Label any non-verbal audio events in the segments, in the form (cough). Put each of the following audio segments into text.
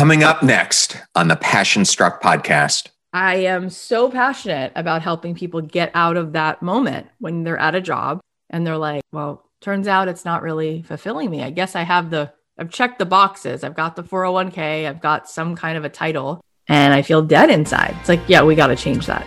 Coming up next on the Passion Struck podcast. I am so passionate about helping people get out of that moment when they're at a job and they're like, well, turns out it's not really fulfilling me. I guess I have the, I've checked the boxes. I've got the 401k, I've got some kind of a title, and I feel dead inside. It's like, yeah, we got to change that.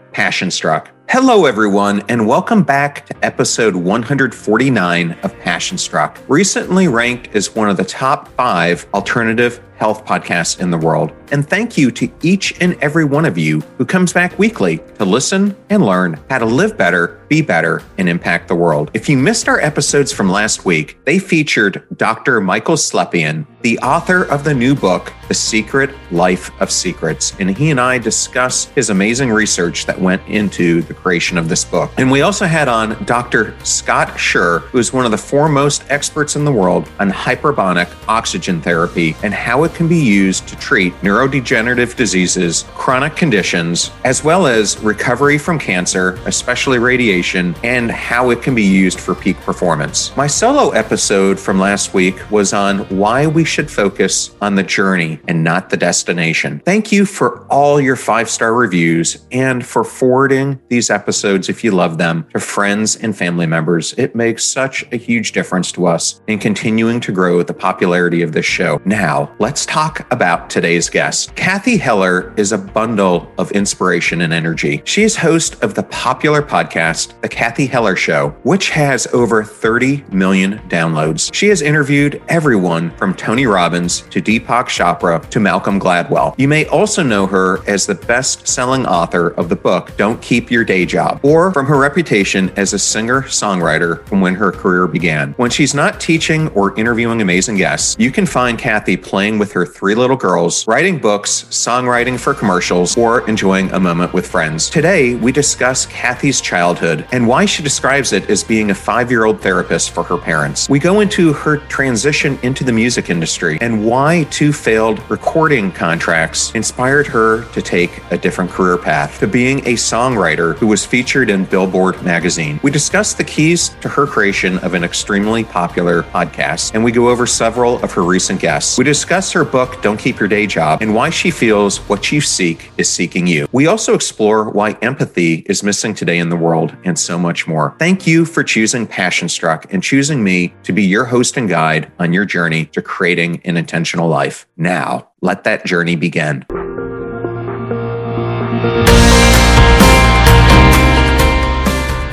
Passion Struck. Hello, everyone, and welcome back to episode 149 of Passion Struck, recently ranked as one of the top five alternative health podcasts in the world. And thank you to each and every one of you who comes back weekly to listen and learn how to live better, be better, and impact the world. If you missed our episodes from last week, they featured Dr. Michael Slepian, the author of the new book, The Secret Life of Secrets. And he and I discuss his amazing research that went into the creation of this book. And we also had on Dr. Scott Sherr, who is one of the foremost experts in the world on hyperbaric oxygen therapy and how it can be used to treat neurodegenerative diseases, chronic conditions, as well as recovery from cancer, especially radiation, and how it can be used for peak performance. My solo episode from last week was on why we should focus on the journey and not the destination. Thank you for all your five star reviews and for forwarding these episodes, if you love them, to friends and family members. It makes such a huge difference to us in continuing to grow the popularity of this show. Now, let's talk about today's guest. Cathy Heller is a bundle of inspiration and energy. She is host of the popular podcast, The Cathy Heller Show, which has over 30 million downloads. She has interviewed everyone from Tony Robbins to Deepak Chopra to Malcolm Gladwell. You may also know her as the best selling author of the book, Don't Keep Your Day Job, or from her reputation as a singer songwriter from when her career began. When she's not teaching or interviewing amazing guests, you can find Cathy playing with her three little girls, writing books, songwriting for commercials, or enjoying a moment with friends. Today, we discuss Cathy's childhood and why she describes it as being a five year old therapist for her parents. We go into her transition into the music industry and why two failed recording contracts inspired her to take a different career path to being a songwriter who was featured in Billboard magazine. We discuss the keys to her creation of an extremely popular podcast, and we go over several of her recent guests. We discuss her book, Don't Keep Your Day Job, and why she feels what you seek is seeking you. We also explore why empathy is missing today in the world and so much more. Thank you for choosing Passion Struck and choosing me to be your host and guide on your journey to creating an intentional life. Now, let that journey begin.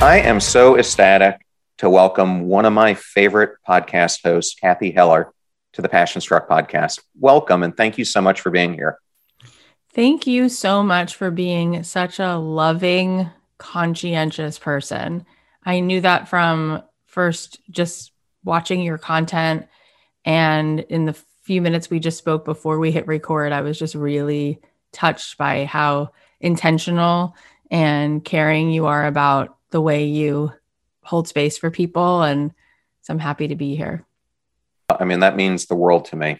I am so ecstatic to welcome one of my favorite podcast hosts, Cathy Heller, to the Passion Struck podcast. Welcome and thank you so much for being here. Thank you so much for being such a loving, conscientious person. I knew that from first just watching your content and in the few minutes we just spoke before we hit record, I was just really touched by how intentional and caring you are about the way you hold space for people. And so I'm happy to be here. I mean, that means the world to me.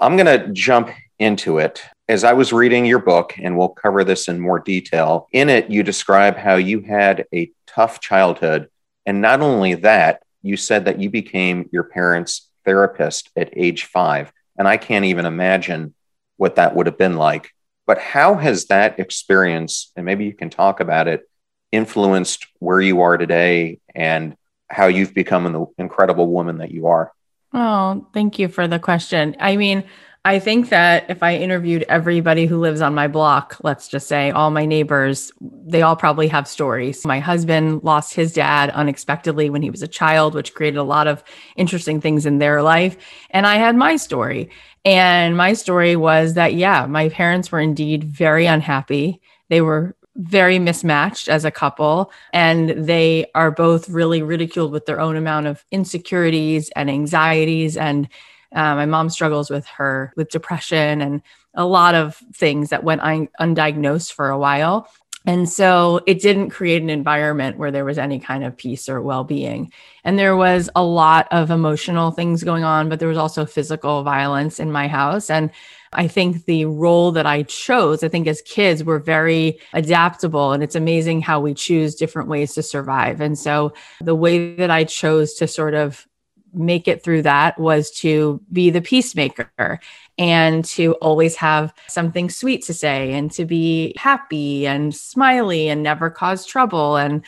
I'm going to jump into it. As I was reading your book, and we'll cover this in more detail, in it, you describe how you had a tough childhood. And not only that, you said that you became your parents' therapist at age five. And I can't even imagine what that would have been like. But how has that experience, and maybe you can talk about it, influenced where you are today and how you've become the incredible woman that you are? Oh, thank you for the question. I mean, I think that if I interviewed everybody who lives on my block, let's just say all my neighbors, they all probably have stories. My husband lost his dad unexpectedly when he was a child, which created a lot of interesting things in their life. And I had my story. And my story was that, yeah, my parents were indeed very unhappy They were very mismatched as a couple and they are both really ridiculed with their own amount of insecurities and anxieties and uh, my mom struggles with her with depression and a lot of things that went un- undiagnosed for a while and so it didn't create an environment where there was any kind of peace or well being. And there was a lot of emotional things going on, but there was also physical violence in my house. And I think the role that I chose, I think as kids, we're very adaptable and it's amazing how we choose different ways to survive. And so the way that I chose to sort of make it through that was to be the peacemaker and to always have something sweet to say and to be happy and smiley and never cause trouble and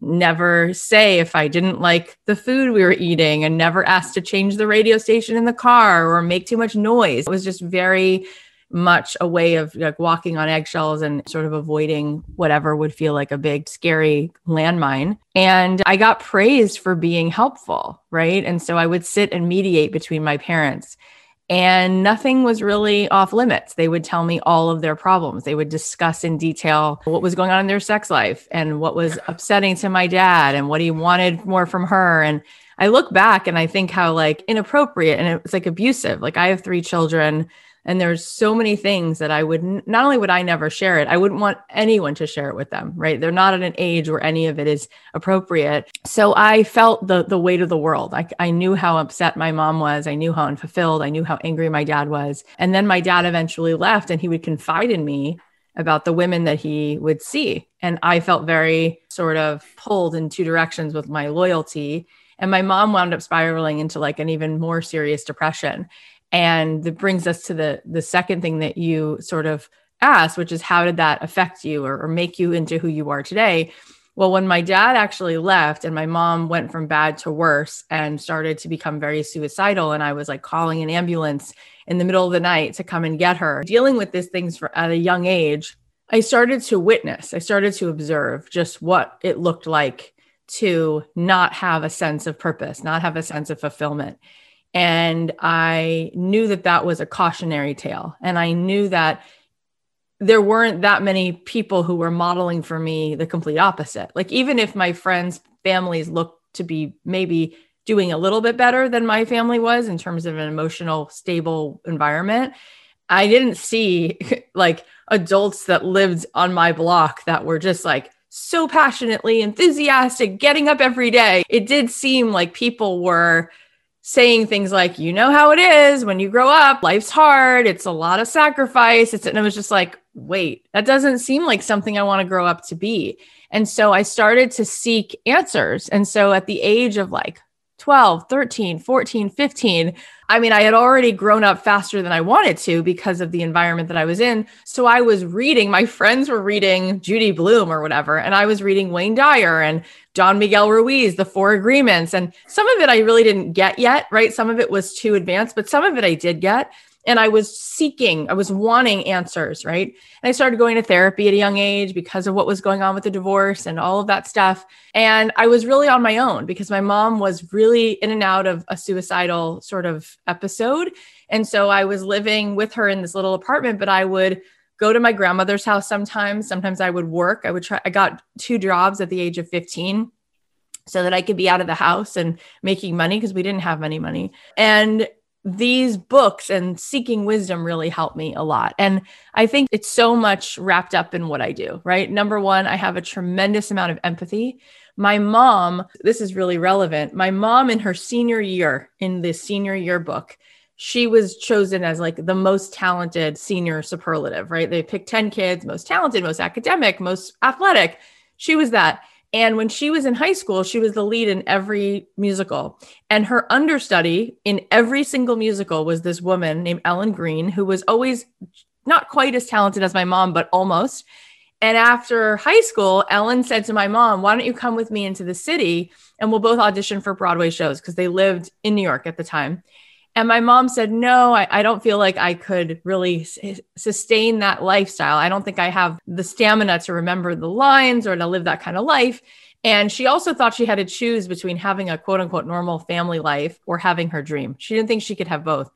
never say if I didn't like the food we were eating and never ask to change the radio station in the car or make too much noise. It was just very much a way of like walking on eggshells and sort of avoiding whatever would feel like a big scary landmine and i got praised for being helpful right and so i would sit and mediate between my parents and nothing was really off limits. They would tell me all of their problems. They would discuss in detail what was going on in their sex life and what was upsetting to my dad and what he wanted more from her. And I look back and I think how like inappropriate and it's like abusive. Like I have three children and there's so many things that I would not only would I never share it, I wouldn't want anyone to share it with them, right? They're not at an age where any of it is appropriate. So I felt the the weight of the world. I, I knew how upset my mom was. I knew how unfulfilled. I knew how angry my dad was. And then my dad eventually left and he would confide in me about the women that he would see. And I felt very sort of pulled in two directions with my loyalty. And my mom wound up spiraling into like an even more serious depression. And that brings us to the the second thing that you sort of asked, which is how did that affect you or, or make you into who you are today? Well, when my dad actually left and my mom went from bad to worse and started to become very suicidal, and I was like calling an ambulance in the middle of the night to come and get her, dealing with these things for, at a young age, I started to witness, I started to observe just what it looked like to not have a sense of purpose, not have a sense of fulfillment. And I knew that that was a cautionary tale. And I knew that there weren't that many people who were modeling for me the complete opposite. Like, even if my friends' families looked to be maybe doing a little bit better than my family was in terms of an emotional, stable environment, I didn't see (laughs) like adults that lived on my block that were just like so passionately enthusiastic, getting up every day. It did seem like people were saying things like, you know how it is when you grow up, life's hard, it's a lot of sacrifice. It's, and it was just like, wait, that doesn't seem like something I want to grow up to be. And so I started to seek answers. And so at the age of like 12, 13, 14, 15, I mean, I had already grown up faster than I wanted to because of the environment that I was in. So I was reading, my friends were reading Judy Blume or whatever, and I was reading Wayne Dyer and Don Miguel Ruiz, The Four Agreements. And some of it I really didn't get yet, right? Some of it was too advanced, but some of it I did get and I was seeking, I was wanting answers, right? And I started going to therapy at a young age because of what was going on with the divorce and all of that stuff. And I was really on my own because my mom was really in and out of a suicidal sort of episode. And so I was living with her in this little apartment, but I would go to my grandmother's house sometimes. Sometimes I would work. I would try, I got two jobs at the age of 15 so that I could be out of the house and making money because we didn't have any money. And these books and seeking wisdom really helped me a lot. And I think it's so much wrapped up in what I do, right? Number one, I have a tremendous amount of empathy. My mom, this is really relevant. My mom, in her senior year, in the senior year book, she was chosen as like the most talented senior superlative, right? They picked 10 kids, most talented, most academic, most athletic. She was that. And when she was in high school, she was the lead in every musical. And her understudy in every single musical was this woman named Ellen Greene, who was always not quite as talented as my mom, but almost. And after high school, Ellen said to my mom, Why don't you come with me into the city and we'll both audition for Broadway shows? Because they lived in New York at the time. And my mom said, No, I, I don't feel like I could really s- sustain that lifestyle. I don't think I have the stamina to remember the lines or to live that kind of life. And she also thought she had to choose between having a quote unquote normal family life or having her dream. She didn't think she could have both.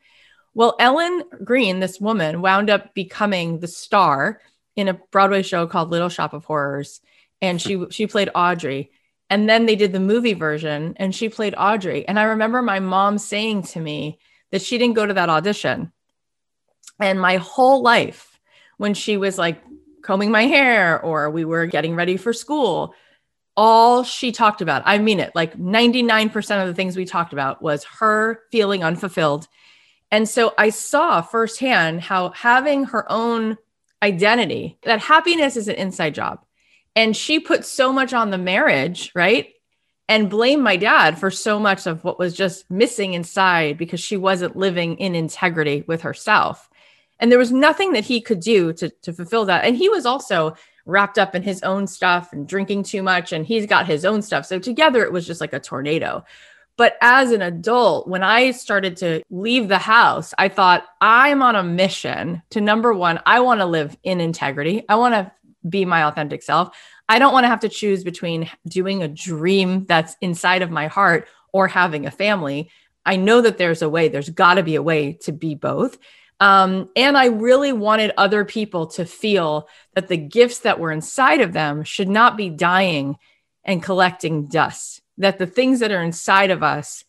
Well, Ellen Greene, this woman, wound up becoming the star in a Broadway show called Little Shop of Horrors, and she hmm. she played Audrey. And then they did the movie version, and she played Audrey. And I remember my mom saying to me that she didn't go to that audition. And my whole life, when she was like combing my hair or we were getting ready for school, all she talked about, I mean it, like 99% of the things we talked about was her feeling unfulfilled. And so I saw firsthand how having her own identity, that happiness is an inside job. And she put so much on the marriage, right? And blame my dad for so much of what was just missing inside because she wasn't living in integrity with herself. And there was nothing that he could do to, to fulfill that. And he was also wrapped up in his own stuff and drinking too much, and he's got his own stuff. So together it was just like a tornado. But as an adult, when I started to leave the house, I thought, I'm on a mission to number one, I want to live in integrity. I want to be my authentic self. I don't want to have to choose between doing a dream that's inside of my heart or having a family. I know that there's a way, there's got to be a way to be both. Um, and I really wanted other people to feel that the gifts that were inside of them should not be dying and collecting dust, that the things that are inside of us,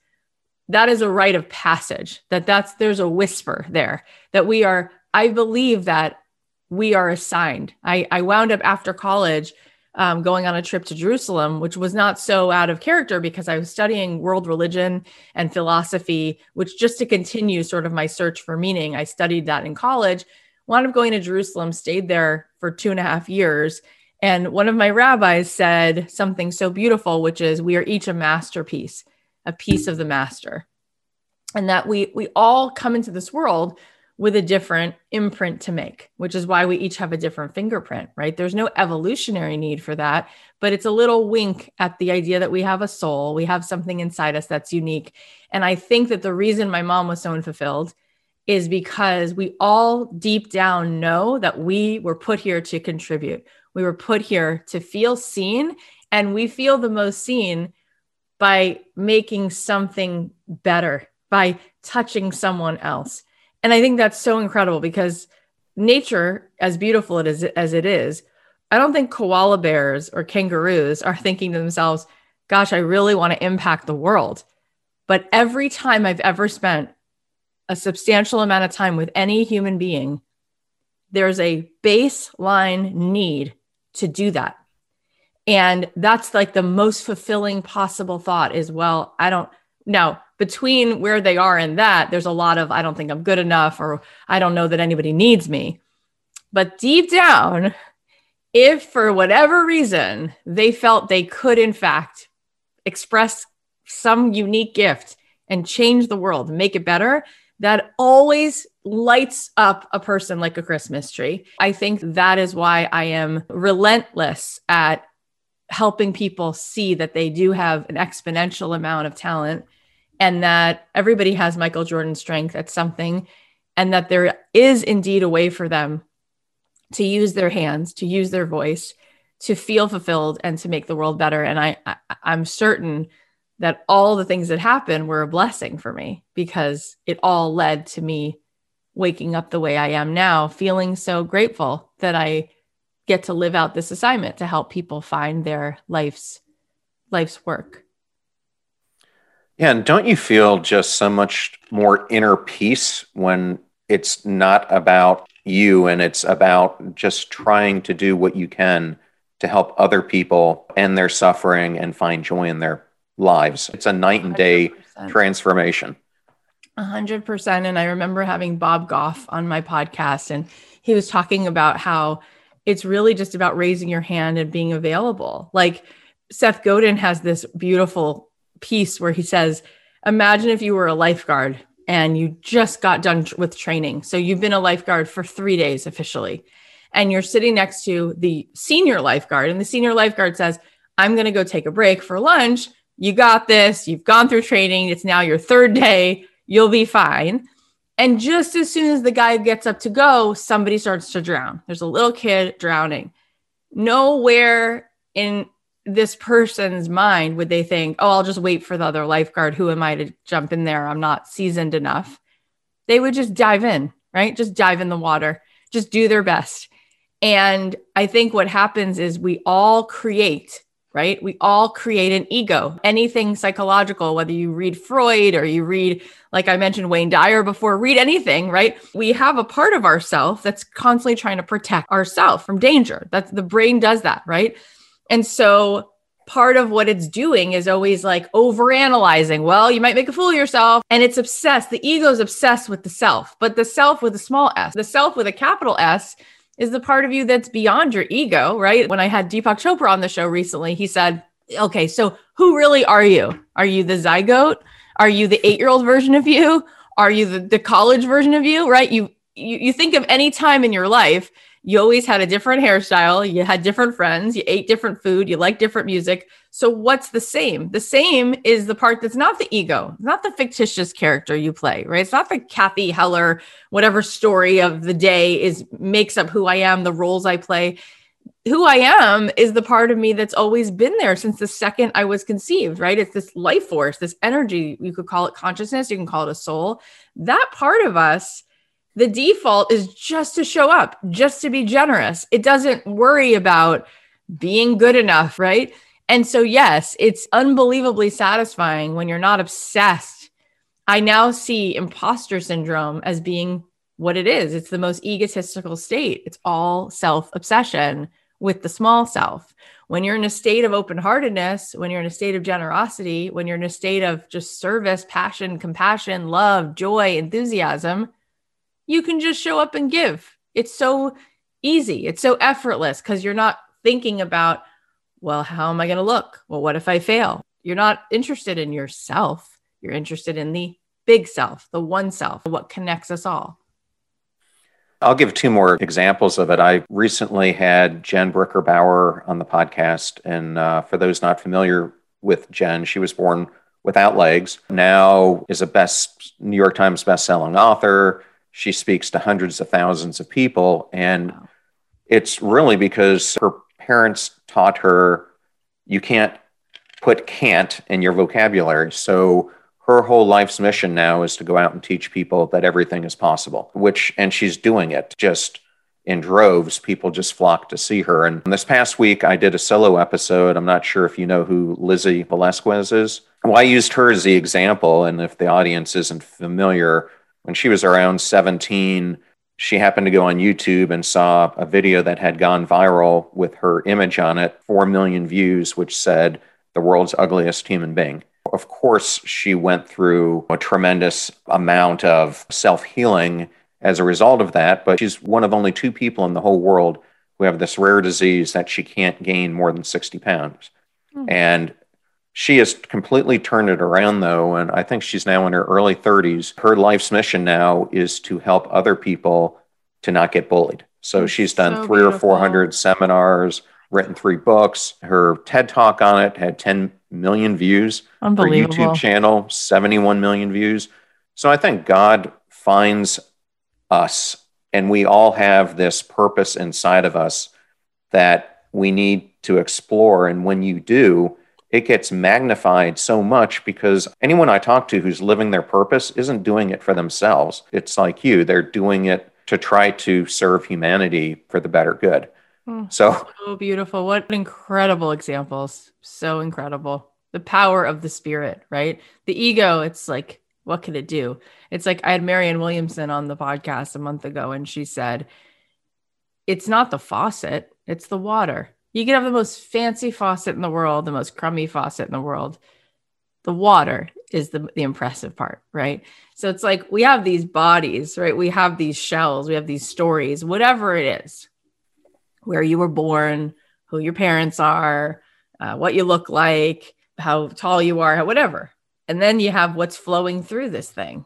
that is a rite of passage, that that's there's a whisper there, that we are, I believe that we are assigned. I, I wound up after college um, going on a trip to Jerusalem, which was not so out of character because I was studying world religion and philosophy, which just to continue sort of my search for meaning, I studied that in college. Wound up going to Jerusalem, stayed there for two and a half years. And one of my rabbis said something so beautiful, which is, We are each a masterpiece, a piece of the master. And that we, we all come into this world with a different imprint to make, which is why we each have a different fingerprint, right? There's no evolutionary need for that, but it's a little wink at the idea that we have a soul, we have something inside us that's unique. And I think that the reason my mom was so unfulfilled is because we all deep down know that we were put here to contribute. We were put here to feel seen, and we feel the most seen by making something better, by touching someone else and I think that's so incredible because nature, as beautiful it is, as it is, I don't think koala bears or kangaroos are (laughs) thinking to themselves, gosh, I really want to impact the world. But every time I've ever spent a substantial amount of time with any human being, there's a baseline need to do that. And that's like the most fulfilling possible thought is, well, I don't now between where they are and that, there's a lot of, I don't think I'm good enough, or I don't know that anybody needs me. But deep down, if for whatever reason they felt they could, in fact, express some unique gift and change the world, make it better, that always lights up a person like a Christmas tree. I think that is why I am relentless at helping people see that they do have an exponential amount of talent and that everybody has Michael Jordan strength at something, and that there is indeed a way for them to use their hands, to use their voice, to feel fulfilled, and to make the world better. And I, I I'm certain that all the things that happened were a blessing for me because it all led to me waking up the way I am now, feeling so grateful that I get to live out this assignment to help people find their life's life's work. Yeah, and don't you feel just so much more inner peace when it's not about you and it's about just trying to do what you can to help other people end their suffering and find joy in their lives. It's a night and day 100%. transformation. A hundred percent. And I remember having Bob Goff on my podcast, and he was talking about how it's really just about raising your hand and being available. Like Seth Godin has this beautiful piece where he says, Imagine if you were a lifeguard and you just got done with training. So you've been a lifeguard for three days officially, and you're sitting next to the senior lifeguard, and the senior lifeguard says, I'm going to go take a break for lunch. You got this. You've gone through training. It's now your third day. You'll be fine. And just as soon as the guy gets up to go, somebody starts to drown. There's a little kid drowning. Nowhere in this person's mind would they think, oh, I'll just wait for the other lifeguard. Who am I to jump in there? I'm not seasoned enough. They would just dive in, right? Just dive in the water, just do their best. And I think what happens is we all create, right? We all create an ego. Anything psychological, whether you read Freud or you read, like I mentioned, Wayne Dyer before, read anything, right? We have a part of ourself that's constantly trying to protect ourselves from danger. That's the brain does that, right? And so part of what it's doing is always like over analyzing. Well, you might make a fool of yourself. And it's obsessed. The ego is obsessed with the self, but the self with a small s, the self with a capital S is the part of you that's beyond your ego, right? When I had Deepak Chopra on the show recently, he said, okay, so who really are you? Are you the zygote? Are you the eight year old version of you? Are you the, the college version of you, right? You, you, you think of any time in your life, you always had a different hairstyle, you had different friends, you ate different food, you like different music. So what's the same? The same is the part that's not the ego, not the fictitious character you play, right? It's not the Cathy Heller, whatever story of the day is makes up who I am, the roles I play. Who I am is the part of me that's always been there since the second I was conceived, right? It's this life force, this energy. You could call it consciousness, you can call it a soul. That part of us the default is just to show up, just to be generous. It doesn't worry about being good enough, right? And so, yes, it's unbelievably satisfying when you're not obsessed. I now see imposter syndrome as being what it is it's the most egotistical state, it's all self obsession with the small self. When you're in a state of open heartedness, when you're in a state of generosity, when you're in a state of just service, passion, compassion, love, joy, enthusiasm, you can just show up and give. It's so easy. It's so effortless because you're not thinking about, well, how am I going to look? Well, what if I fail? You're not interested in yourself. You're interested in the big self, the one self, what connects us all. I'll give two more examples of it. I recently had Jen Bricker Bauer on the podcast. And uh, for those not familiar with Jen, she was born without legs, now is a best New York Times best-selling author, she speaks to hundreds of thousands of people. And wow. it's really because her parents taught her you can't put can't in your vocabulary. So her whole life's mission now is to go out and teach people that everything is possible, which, and she's doing it just in droves. People just flock to see her. And this past week, I did a solo episode. I'm not sure if you know who Lizzie Velasquez is. Well, I used her as the example. And if the audience isn't familiar, when she was around 17, she happened to go on YouTube and saw a video that had gone viral with her image on it, 4 million views, which said, the world's ugliest human being. Of course, she went through a tremendous amount of self healing as a result of that, but she's one of only two people in the whole world who have this rare disease that she can't gain more than 60 pounds. Mm-hmm. And she has completely turned it around, though, and I think she's now in her early 30s. Her life's mission now is to help other people to not get bullied. So she's done so three beautiful. or 400 seminars, written three books. Her TED talk on it had 10 million views. Unbelievable. Her YouTube channel, 71 million views. So I think God finds us, and we all have this purpose inside of us that we need to explore. And when you do, it gets magnified so much because anyone I talk to who's living their purpose isn't doing it for themselves. It's like you, they're doing it to try to serve humanity for the better good. Oh, so, so beautiful. What incredible examples. So incredible. The power of the spirit, right? The ego, it's like, what can it do? It's like I had Marianne Williamson on the podcast a month ago, and she said, it's not the faucet, it's the water you can have the most fancy faucet in the world, the most crummy faucet in the world. The water is the, the impressive part, right? So it's like we have these bodies, right? We have these shells, we have these stories, whatever it is, where you were born, who your parents are, uh, what you look like, how tall you are, whatever. And then you have what's flowing through this thing.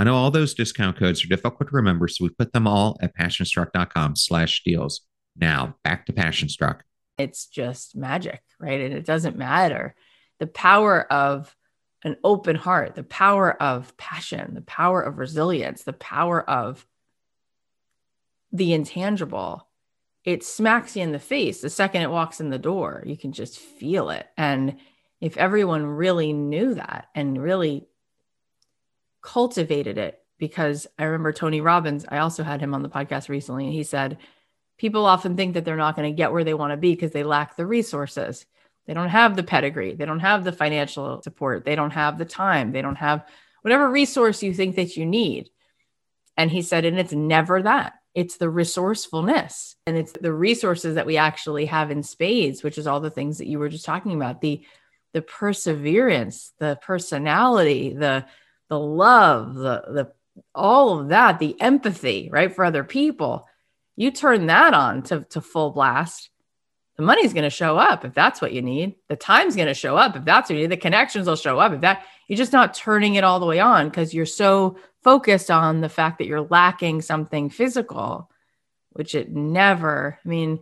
I know all those discount codes are difficult to remember, so we put them all at passionstruck.com slash deals. Now, back to Passionstruck. It's just magic, right? And it doesn't matter. The power of an open heart, the power of passion, the power of resilience, the power of the intangible, it smacks you in the face the second it walks in the door. You can just feel it. And if everyone really knew that and really cultivated it, because I remember Tony Robbins, I also had him on the podcast recently, and he said, People often think that they're not going to get where they want to be because they lack the resources. They don't have the pedigree. They don't have the financial support. They don't have the time. They don't have whatever resource you think that you need. And he said, and it's never that. It's the resourcefulness and it's the resources that we actually have in spades, which is all the things that you were just talking about the the perseverance, the personality, the the love, the the all of that, the empathy, right, for other people. You turn that on to, to full blast, the money's going to show up if that's what you need. The time's going to show up if that's what you need. The connections will show up if that you're just not turning it all the way on because you're so focused on the fact that you're lacking something physical, which it never, I mean,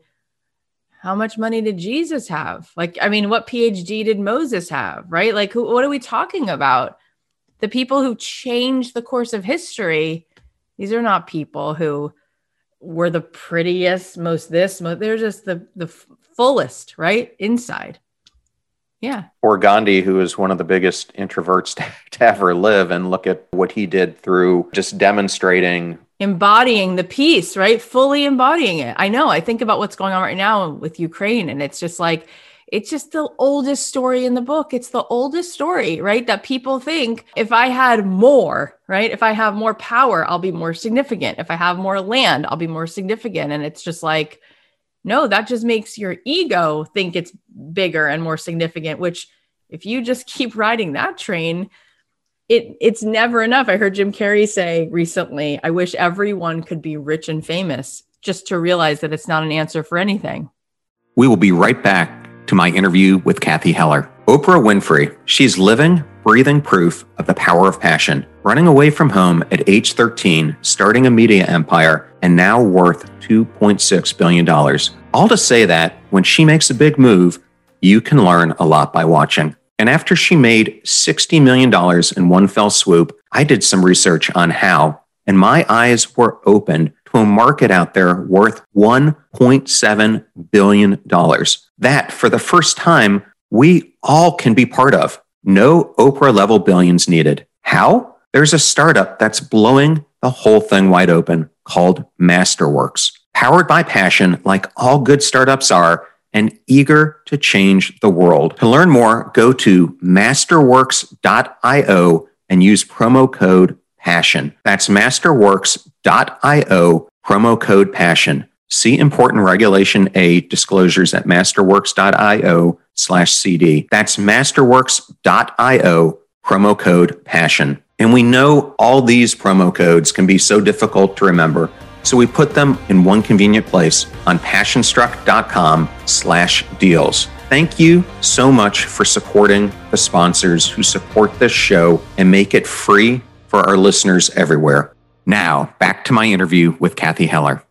how much money did Jesus have? Like, I mean, what PhD did Moses have, right? Like, who, what are we talking about? The people who changed the course of history, these are not people who were the prettiest, most this, most, they're just the, the fullest, right? Inside. Yeah. Or Gandhi, who is one of the biggest introverts (laughs) to, to ever live, and look at what he did through just demonstrating embodying the peace, right? Fully embodying it. I know. I think about what's going on right now with Ukraine, and it's just like, it's just the oldest story in the book. It's the oldest story, right? That people think if I had more, right? If I have more power, I'll be more significant. If I have more land, I'll be more significant. And it's just like, no, that just makes your ego think it's bigger and more significant, which if you just (laughs) keep riding that train, it it's never enough. I heard Jim Carrey say recently, I wish everyone could be rich and famous just to realize that it's not an answer for anything. We will be right back to my interview with Cathy Heller. Oprah Winfrey, she's living, breathing proof of the power of passion, running away from home at age 13, starting a media empire, and now worth $2.6 billion. All to say that when she makes a big move, you can learn a lot by watching. And after she made $60 million in one fell swoop, I did some research on how, and my eyes were opened to a market out there worth $1.7 billion. That, for the first time, we all can be part of. No Oprah level billions needed. How? There's a startup that's blowing the whole thing wide open called Masterworks. Powered by passion, like all good startups are, and eager to change the world. To learn more, go to masterworks.io and use promo code PASSION. That's masterworks.io, promo code PASSION. See important Regulation A disclosures at masterworks.io slash CD. That's masterworks.io, promo code PASSION. And we know all these promo codes can be so difficult to remember, so we put them in one convenient place on passionstruck.com slash deals. Thank you so much for supporting the sponsors who support this show and make it free for our listeners everywhere. Now, back to my interview with Cathy Heller.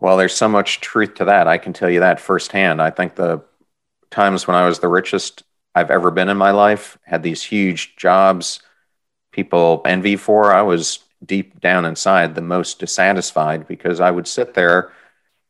Well, there's so much truth to that. I can tell you that firsthand. I think the times when I was the richest I've ever been in my life, had these huge jobs people envy for, I was deep down inside the most dissatisfied because I would sit there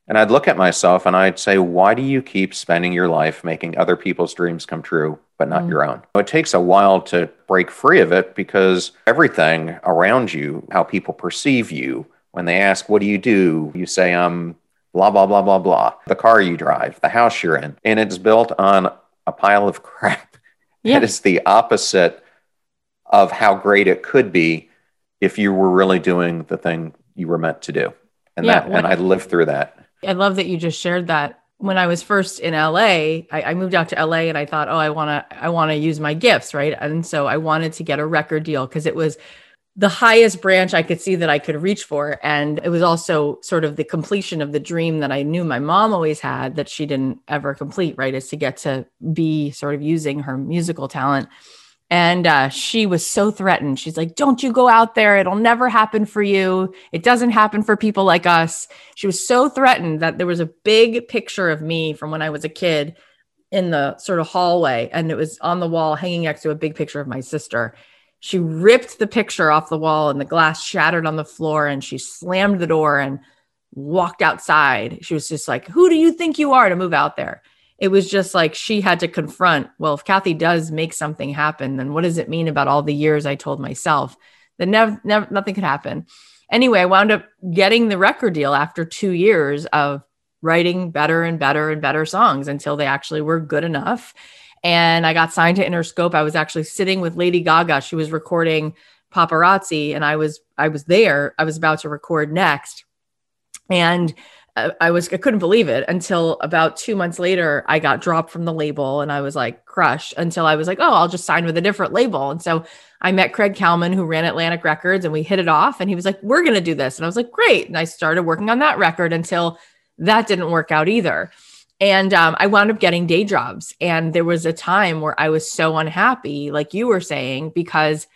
and I'd look at myself and I'd say, why do you keep spending your life making other people's dreams come true, but not mm. your own? It takes a while to break free of it because everything around you, how people perceive you, when they ask, what do you do? You say, I'm blah, blah, blah, blah, blah. The car you drive, the house you're in. And it's built on a pile of (laughs) crap. Yeah. It is the opposite of how great it could be if you were really doing the thing you were meant to do. And yeah, that, and I lived through that. I love that you just shared that. When I was first in LA, I, I moved out to LA and I thought, oh, I want to, I want to use my gifts, right? And so I wanted to get a record deal because it was the highest branch I could see that I could reach for. And it was also sort of the completion of the dream that I knew my mom always had that she didn't ever complete, right? Is to get to be sort of using her musical talent. And uh, she was so threatened. She's like, Don't you go out there. It'll never happen for you. It doesn't happen for people like us. She was so threatened that there was a big picture of me from when I was a kid in the sort of hallway. And it was on the wall hanging next to a big picture of my sister. She ripped the picture off the wall and the glass shattered on the floor. And she slammed the door and walked outside. She was just like, Who do you think you are to move out there? it was just like she had to confront well if cathy does make something happen then what does it mean about all the years i told myself that never, nothing could happen anyway i wound up getting the record deal after two years of writing better and better and better songs until they actually were good enough and i got signed to interscope. I was actually sitting with lady gaga. She was recording paparazzi and i was i was there. I was about to record next. And uh, I was I couldn't believe it until about two months later I got dropped from the label and I was like crushed until I was like oh I'll just sign with a different label. And so I met Craig Kallman who ran Atlantic Records and we hit it off and he was like we're gonna do this. And I was like great. And I started working on that record until that didn't work out either and um, I wound up getting day jobs. And there was a time where I was so unhappy like you were saying because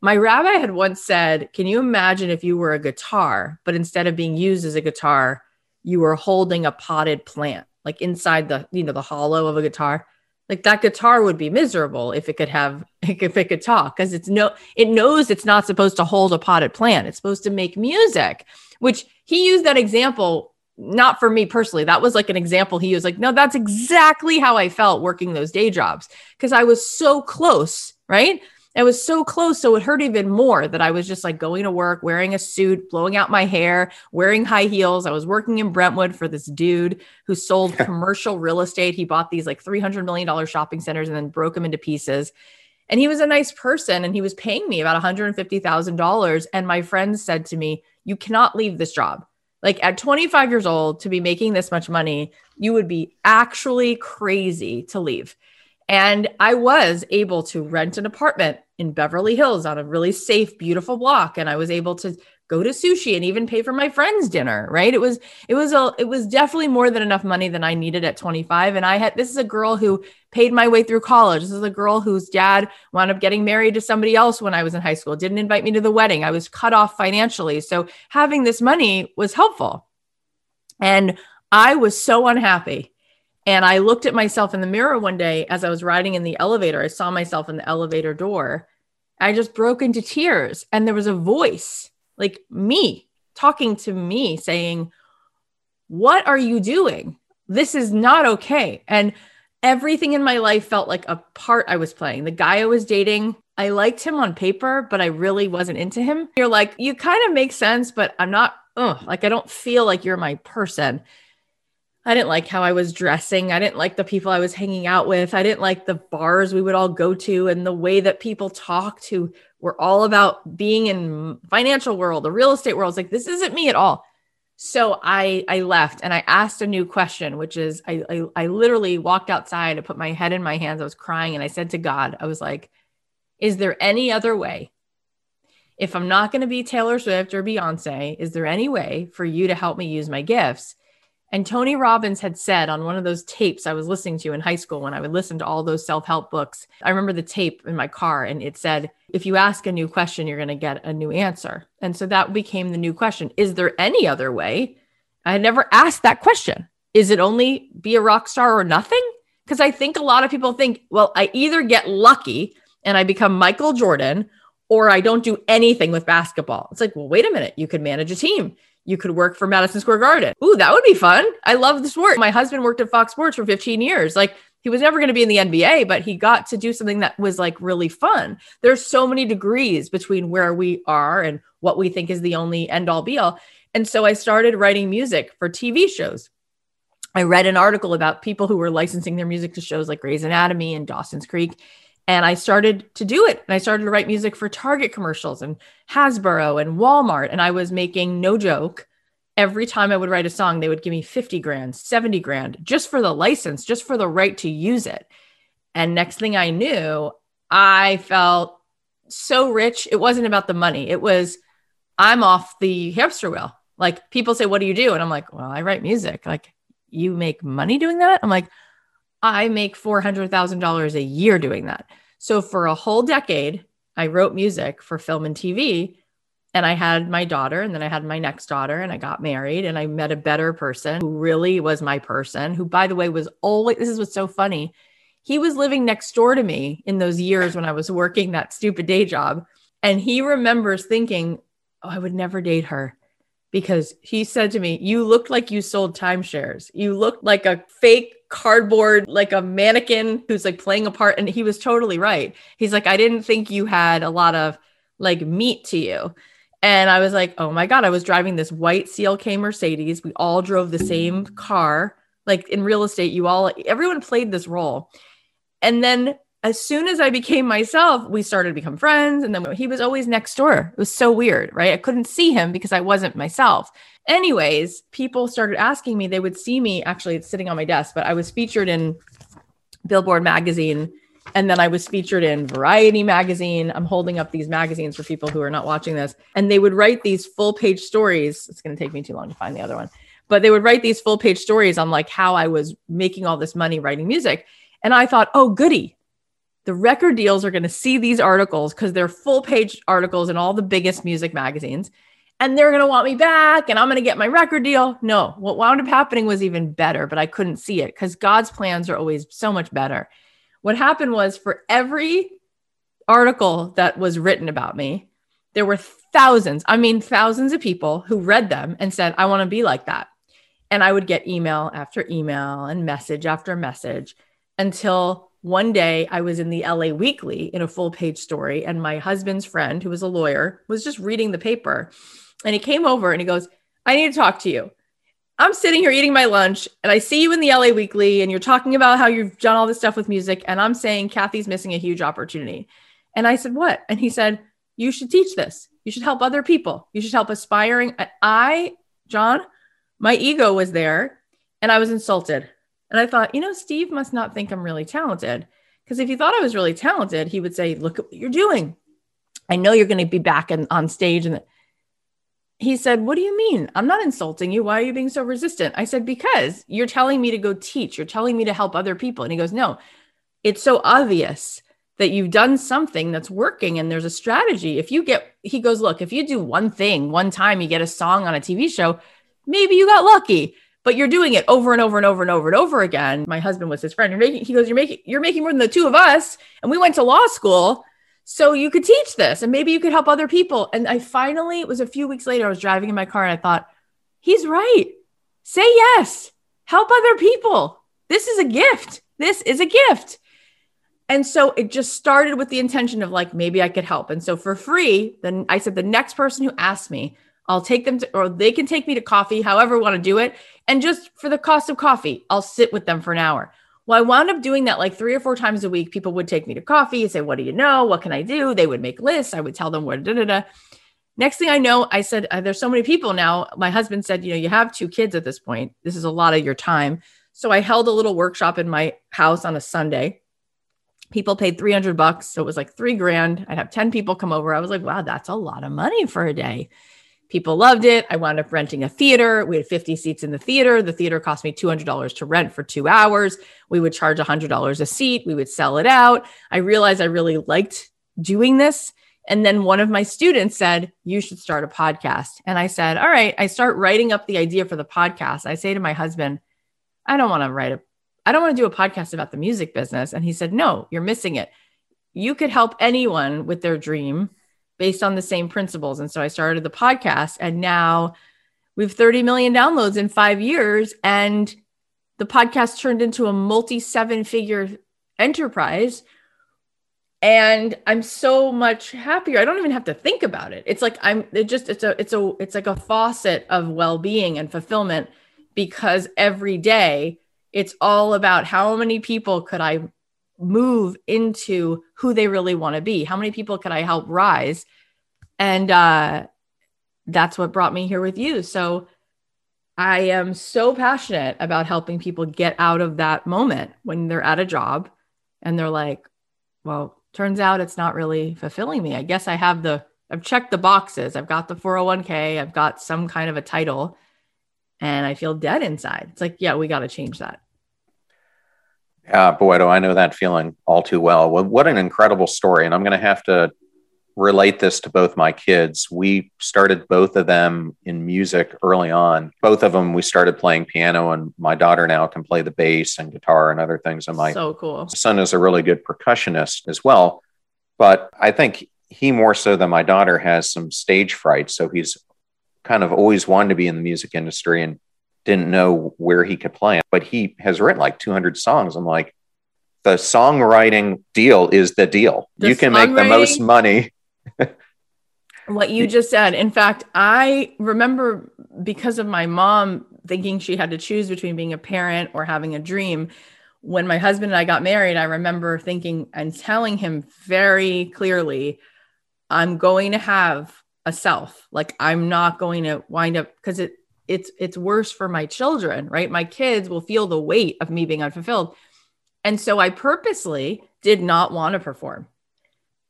my rabbi had once said, Can you imagine if you were a guitar, but instead of being used as a guitar, you were holding a potted plant like inside the you know the hollow of a guitar? Like that guitar would be miserable if it could have (laughs) if it could talk because it's no it knows it's not supposed to hold a potted plant. It's supposed to make music which he used that example not for me personally that was like an example he was like no that's exactly how i felt working those day jobs because i was so close right I was so close. So it hurt even more that I was just like going to work, wearing a suit, blowing out my hair, wearing high heels. I was working in Brentwood for this dude who sold (laughs) commercial real estate. He bought these like $300 million shopping centers and then broke them into pieces. And he was a nice person and he was paying me about $150,000. And my friends said to me, You cannot leave this job. Like at 25 years old, to be making this much money, you would be actually crazy to leave. And I was able to rent an apartment in Beverly Hills on a really safe, beautiful block. And I was able to go to sushi and even pay for my friend's dinner, right? It was, it was a, it was definitely more than enough money than I needed at 25. And I had, this is a girl who paid my way through college. This is a girl whose dad wound up getting married to somebody else when I was in high school, didn't invite me to the wedding. I was cut off financially. So having this money was helpful. And I was so unhappy and I looked at myself in the mirror one day as I was riding in the elevator. I saw myself in the elevator door. I just broke into tears. And there was a voice, like me, talking to me saying, What are you doing? This is not okay. And everything in my life felt like a part I was playing. The guy I was dating, I liked him on paper, but I really wasn't into him. You're like, you kind of make sense, but I'm not, ugh, like, I don't feel like you're my person. I didn't like how I was dressing. I didn't like the people I was hanging out with. I didn't like the bars we would all go to and the way that people talked who were all about being in financial world, the real estate world. It's like this isn't me at all. So I I left and I asked a new question, which is I, I I literally walked outside, I put my head in my hands, I was crying, and I said to God, I was like, is there any other way? If I'm not going to be Taylor Swift or Beyonce, is there any way for you to help me use my gifts? And Tony Robbins had said on one of those tapes I was listening to in high school when I would listen to all those self help books, I remember the tape in my car and it said, if you ask a new question, you're going to get a new answer. And so that became the new question Is there any other way? I had never asked that question. Is it only be a rock star or nothing? Because I think a lot of people think, well, I either get lucky and I become Michael Jordan or I don't do anything with basketball. It's like, well, wait a minute. You could manage a team. You could work for Madison Square Garden. Ooh, that would be fun. I love the sport. My husband worked at Fox Sports for 15 years. Like he was never going to be in the NBA, but he got to do something that was like really fun. There's so many degrees between where we are and what we think is the only end all be all. And so I started writing music for TV shows. I read an article about people who were licensing their music to shows like Grey's Anatomy and Dawson's Creek. And I started to do it. And I started to write music for Target commercials and Hasbro and Walmart. And I was making no joke. Every time I would write a song, they would give me 50 grand, 70 grand just for the license, just for the right to use it. And next thing I knew, I felt so rich. It wasn't about the money, it was, I'm off the hamster wheel. Like people say, What do you do? And I'm like, Well, I write music. Like, you make money doing that? I'm like, I make $400,000 a year doing that. So for a whole decade, I wrote music for film and TV. And I had my daughter, and then I had my next daughter, and I got married, and I met a better person who really was my person, who, by the way, was always this is what's so funny. He was living next door to me in those years when I was working that stupid day job. And he remembers thinking, Oh, I would never date her because he said to me, You looked like you sold timeshares. You looked like a fake cardboard, like a mannequin who's like playing a part. And he was totally right. He's like, I didn't think you had a lot of like meat to you. And I was like, oh my God, I was driving this white CLK Mercedes. We all drove the same car. Like in real estate, you all, everyone played this role. And then as soon as I became myself, we started to become friends. And then he was always next door. It was so weird, right? I couldn't see him because I wasn't myself. Anyways, people started asking me, they would see me actually, it's sitting on my desk, but I was featured in Billboard magazine. And then I was featured in Variety magazine. I'm holding up these magazines for people who are not watching this. And they would write these full page stories. It's going to take me too long to find the other one, but they would write these full page stories on like how I was making all this money writing music. And I thought, oh, goody. The record deals are going to see these articles because they're full page articles in all the biggest music magazines and they're going to want me back and I'm going to get my record deal. No, what wound up happening was even better, but I couldn't see it because God's plans are always so much better. What happened was for every article that was written about me, there were thousands, I mean, thousands of people who read them and said, I want to be like that. And I would get email after email and message after message until one day I was in the LA Weekly in a full page story, and my husband's friend, who was a lawyer, was just reading the paper and he came over and he goes, I need to talk to you. I'm sitting here eating my lunch and I see you in the LA Weekly and you're talking about how you've done all this stuff with music. And I'm saying Cathy's missing a huge opportunity. And I said, What? And he said, You should teach this. You should help other people. You should help aspiring. I, John, my ego was there and I was insulted. And I thought, you know, Steve must not think I'm really talented. Because if he thought I was really talented, he would say, Look at what you're doing. I know you're going to be back in, on stage and he said, What do you mean? I'm not insulting you. Why are you being so resistant? I said, Because you're telling me to go teach. You're telling me to help other people. And he goes, No, it's so obvious that you've done something that's working and there's a strategy. If you get, he goes, Look, if you do one thing, one time you get a song on a TV show, maybe you got lucky. But you're doing it over and over and over and over and over again. My husband was his friend. You're making, he goes, You're making, you're making more than the two of us. And we went to law school so you could teach this and maybe you could help other people. And I finally, it was a few weeks later, I was driving in my car and I thought, he's right. Say yes, help other people. This is a gift. This is a gift. And so it just started with the intention of like, maybe I could help. And so for free, then I said, the next person who asked me, I'll take them to, or they can take me to coffee, however want to do it. And just for the cost of coffee, I'll sit with them for an hour. Well, I wound up doing that like three or four times a week. People would take me to coffee, and say, What do you know? What can I do? They would make lists. I would tell them what, da da da. Next thing I know, I said, uh, There's so many people now. My husband said, You know, you have two kids at this point. This is a lot of your time. So I held a little workshop in my house on a Sunday. People paid 300 bucks. So it was like three grand. I'd have 10 people come over. I was like, Wow, that's a lot of money for a day. People loved it. I wound up renting a theater. We had 50 seats in the theater. The theater cost me $200 to rent for two hours. We would charge $100 a seat. We would sell it out. I realized I really liked doing this. And then one of my students said, You should start a podcast. And I said, All right. I start writing up the idea for the podcast. I say to my husband, I don't want to write a, I don't want to do a podcast about the music business. And he said, No, you're missing it. You could help anyone with their dream based on the same principles. And so I started the podcast and now we have 30 million downloads in five years. And the podcast turned into a multi seven figure enterprise. And I'm so much happier. I don't even have to think about it. It's like I'm it just it's a it's a it's like a faucet of well-being and fulfillment because every day it's all about how many people could I move into who they really want to be? How many people could I help rise? And uh, that's what brought me here with you. So I am so passionate about helping people get out of that moment when they're at a job and they're like, well, turns out it's not really fulfilling me. I guess I have the, I've checked the boxes. I've got the 401k, I've got some kind of a title, and I feel dead inside. It's like, yeah, we got to change that. Yeah, boy, do I know that feeling all too well. well What an incredible story. And I'm going to have to relate this to both my kids. We started both of them in music early on. Both of them, we started playing piano, and my daughter now can play the bass and guitar and other things. And my so cool. son is a really good percussionist as well. But I think he more so than my daughter has some stage fright. So he's kind of always wanted to be in the music industry and didn't know where he could play. But he has written like 200 songs. I'm like, the songwriting deal is the deal. The you can make the most money. (laughs) what you just said. In fact, I remember because of my mom thinking she had to choose between being a parent or having a dream. When my husband and I got married, I remember thinking and telling him very clearly, I'm going to have a self. Like I'm not going to wind up because it it's it's worse for my children, right? My kids will feel the weight of me being unfulfilled. And so I purposely did not want to perform.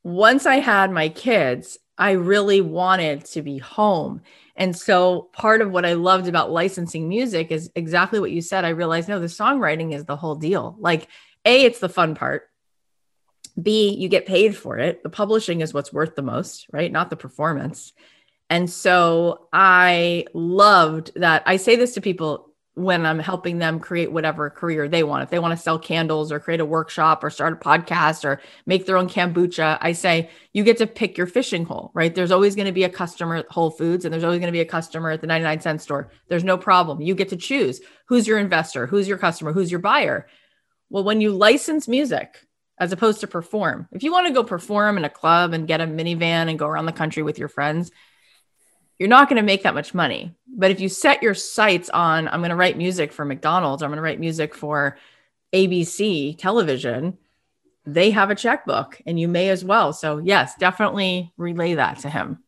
Once I had my kids, I really wanted to be home. And so part of what I loved about licensing music is exactly what you said. I realized no, the songwriting is the whole deal. Like, A, it's the fun part. B, you get paid for it. The publishing is what's worth the most, right? Not the performance. And so I loved that. I say this to people when I'm helping them create whatever career they want. If they want to sell candles or create a workshop or start a podcast or make their own kombucha, I say you get to pick your fishing hole, right? There's always going to be a customer at Whole Foods and there's always going to be a customer at the 99 cent store. There's no problem. You get to choose who's your investor, who's your customer, who's your buyer. Well, when you license music as opposed to perform, if you want to go perform in a club and get a minivan and go around the country with your friends, you're not going to make that much money. But if you set your sights on, I'm going to write music for McDonald's, I'm going to write music for ABC television, they have a checkbook and you may as well. So, yes, definitely relay that to him.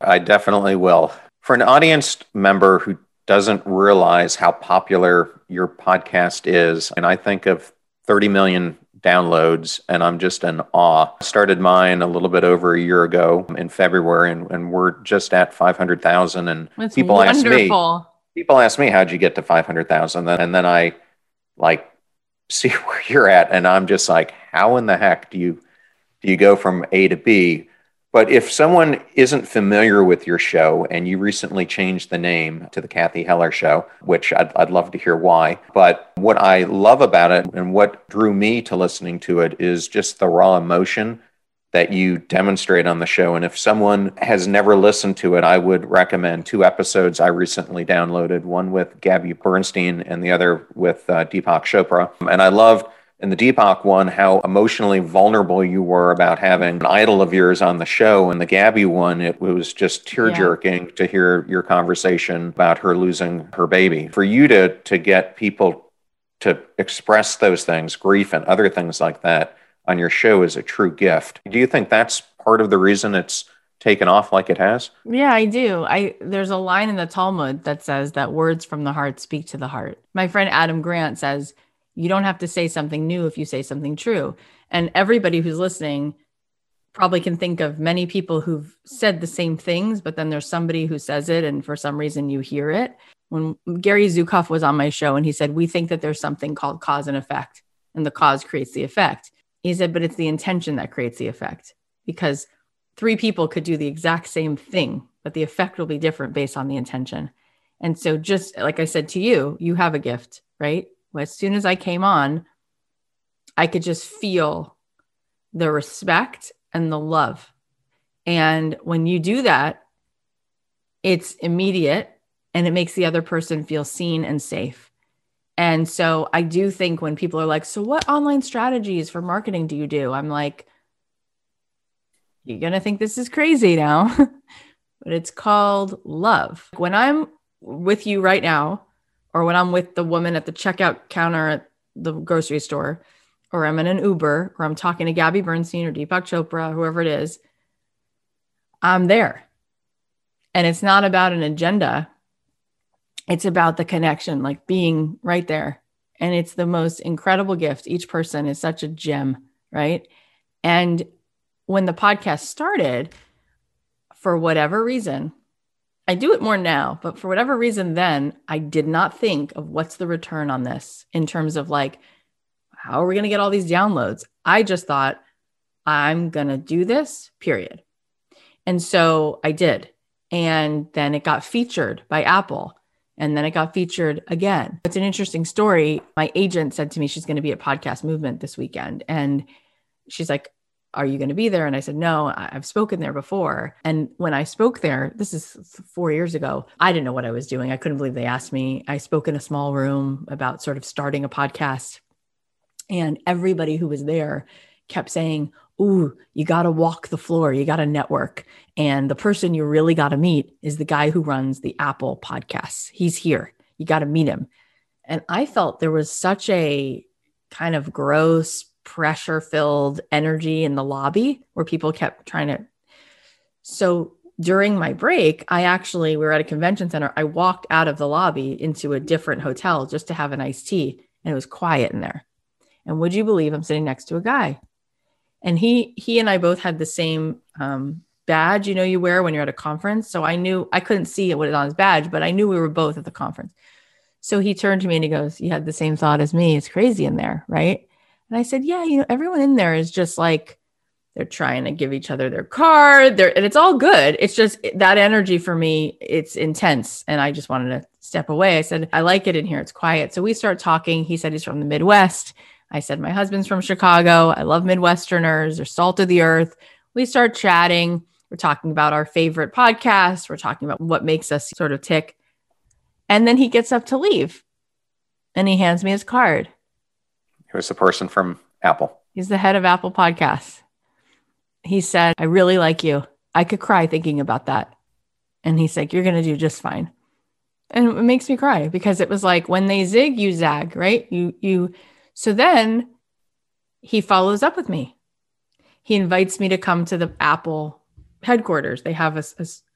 I definitely will. For an audience member who doesn't realize how popular your podcast is, and I think of 30 million downloads, and I'm just in awe. Started mine a little bit over a year ago in February, and, and we're just at 500,000. And That's people wonderful. ask me, people ask me, how'd you get to 500,000? And then I like (laughs) see where you're at, and I'm just like, how in the heck do you do you go from A to B? But if someone isn't familiar with your show and you recently changed the name to the Cathy Heller Show, which I'd, I'd, love to hear why. But what I love about it and what drew me to listening to it is just the raw emotion that you demonstrate on the show. And if someone has never listened to it, I would recommend two episodes I recently downloaded one with Gabby Bernstein and the other with uh, Deepak Chopra. And I loved in the Deepak one, how emotionally vulnerable you were about having an idol of yours on the show. And the Gabby one, it was just tear jerking yeah. to hear your conversation about her losing her baby. For you to to get people to express those things, grief and other things like that on your show is a true gift. Do you think that's part of the reason it's taken off like it has? Yeah, I do. I there's a line in the Talmud that says that words from the heart speak to the heart. My friend Adam Grant says you don't have to say something new if you say something true. And everybody who's listening probably can think of many people who've said the same things, but then there's somebody who says it and for some reason you hear it. When Gary Zukav was on my show and he said, We think that there's something called cause and effect, and the cause creates the effect. He said, But it's the intention that creates the effect because three people could do the exact same thing, but the effect will be different based on the intention. And so, just like I said to you, you have a gift, right? As soon as I came on, I could just feel the respect and the love. And when you do that, it's immediate and it makes the other person feel seen and safe. And so I do think when people are like, So, what online strategies for marketing do you do? I'm like, You're going to think this is crazy now, (laughs) but it's called love. When I'm with you right now, or when I'm with the woman at the checkout counter at the grocery store, or I'm in an Uber, or I'm talking to Gabby Bernstein or Deepak Chopra, whoever it is, I'm there. And it's not about an agenda, it's about the connection, like being right there. And it's the most incredible gift. Each person is such a gem, right? And when the podcast started, for whatever reason, I do it more now, but for whatever reason, then I did not think of what's the return on this in terms of like, how are we going to get all these downloads? I just thought, I'm going to do this, period. And so I did. And then it got featured by Apple. And then it got featured again. It's an interesting story. My agent said to me she's going to be at Podcast Movement this weekend. And she's like, Are you going to be there? And I said, No, I've spoken there before. And when I spoke there, this is four years ago, I didn't know what I was doing. I couldn't believe they asked me. I spoke in a small room about sort of starting a podcast. And everybody who was there kept saying, Ooh, you got to walk the floor, you got to network. And the person you really got to meet is the guy who runs the Apple podcasts. He's here. You got to meet him. And I felt there was such a kind of gross, pressure filled energy in the lobby where people kept trying to. So during my break, I actually, we were at a convention center. I walked out of the lobby into a different hotel just to have an iced tea, and it was quiet in there. And would you believe I'm sitting next to a guy and he he and I both had the same um, badge, you know, you wear when you're at a conference. So I knew I couldn't see what was on his badge, but I knew we were both at the conference. So he turned to me and he goes, "You had the same thought as me. It's crazy in there, right?" And I said, "Yeah, you know, everyone in there is just like." They're trying to give each other their card. They're, and it's all good. It's just that energy for me, it's intense. And I just wanted to step away. I said, I like it in here. It's quiet. So we start talking. He said he's from the Midwest. I said, My husband's from Chicago. I love Midwesterners. They're salt of the earth. We start chatting. We're talking about our favorite podcasts. We're talking about what makes us sort of tick. And then he gets up to leave and he hands me his card. Who's the person from Apple? He's the head of Apple Podcasts. He said, I really like you. I could cry thinking about that. And he's like, You're going to do just fine. And it makes me cry because it was like when they zig, you zag, right? You, you, so then he follows up with me. He invites me to come to the Apple headquarters. They have a,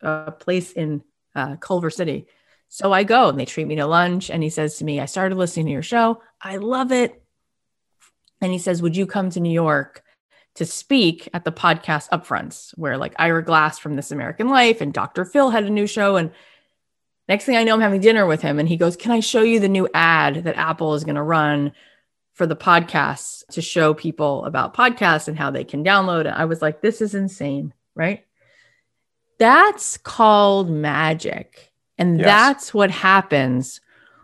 a, a place in uh, Culver City. So I go and they treat me to lunch. And he says to me, I started listening to your show. I love it. And he says, Would you come to New York to speak at the podcast upfronts where like Ira Glass from This American Life and Dr. Phil had a new show? And next thing I know, I'm having dinner with him. And he goes, Can I show you the new ad that Apple is going to run for the podcasts to show people about podcasts and how they can download it. I was like, this is insane, right? That's called magic. And yes. that's what happens